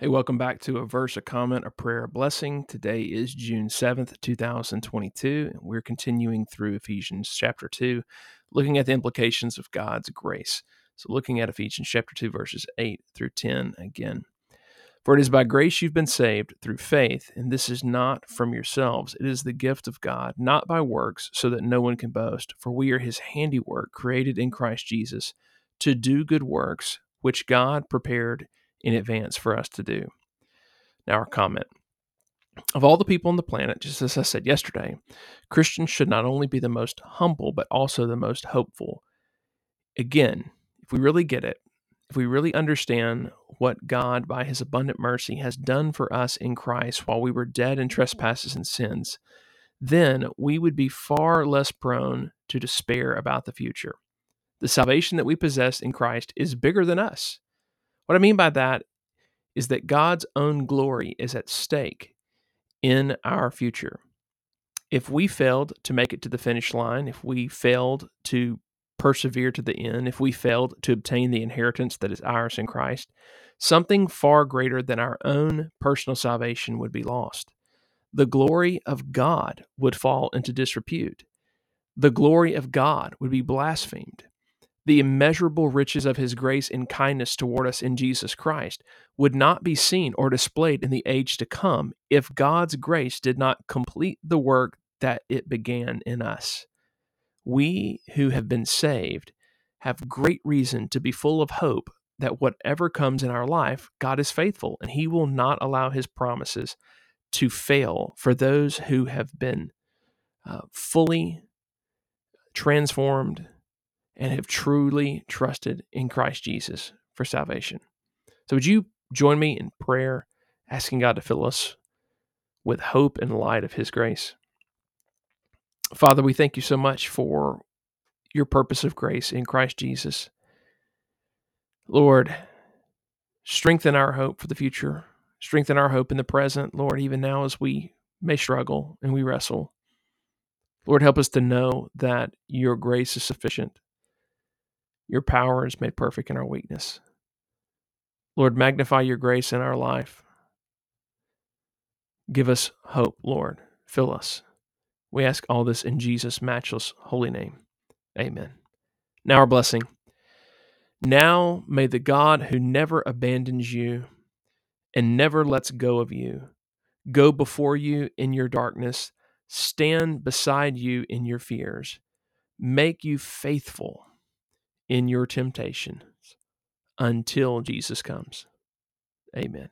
Hey, welcome back to a verse, a comment, a prayer, a blessing. Today is June 7th, 2022. and We're continuing through Ephesians chapter 2, looking at the implications of God's grace. So, looking at Ephesians chapter 2, verses 8 through 10 again. For it is by grace you've been saved through faith, and this is not from yourselves. It is the gift of God, not by works, so that no one can boast. For we are his handiwork, created in Christ Jesus, to do good works, which God prepared in advance for us to do. Now, our comment. Of all the people on the planet, just as I said yesterday, Christians should not only be the most humble, but also the most hopeful. Again, if we really get it, if we really understand what God, by his abundant mercy, has done for us in Christ while we were dead in trespasses and sins, then we would be far less prone to despair about the future. The salvation that we possess in Christ is bigger than us. What I mean by that is that God's own glory is at stake in our future. If we failed to make it to the finish line, if we failed to persevere to the end, if we failed to obtain the inheritance that is ours in Christ, something far greater than our own personal salvation would be lost. The glory of God would fall into disrepute. The glory of God would be blasphemed the immeasurable riches of his grace and kindness toward us in Jesus Christ would not be seen or displayed in the age to come if God's grace did not complete the work that it began in us. We who have been saved have great reason to be full of hope that whatever comes in our life, God is faithful and he will not allow his promises to fail for those who have been uh, fully transformed and have truly trusted in Christ Jesus for salvation. So, would you join me in prayer, asking God to fill us with hope and light of His grace? Father, we thank you so much for your purpose of grace in Christ Jesus. Lord, strengthen our hope for the future, strengthen our hope in the present, Lord, even now as we may struggle and we wrestle. Lord, help us to know that your grace is sufficient your power is made perfect in our weakness. Lord, magnify your grace in our life. Give us hope, Lord. Fill us. We ask all this in Jesus' matchless holy name. Amen. Now, our blessing. Now may the God who never abandons you and never lets go of you go before you in your darkness, stand beside you in your fears, make you faithful in your temptations until Jesus comes. Amen.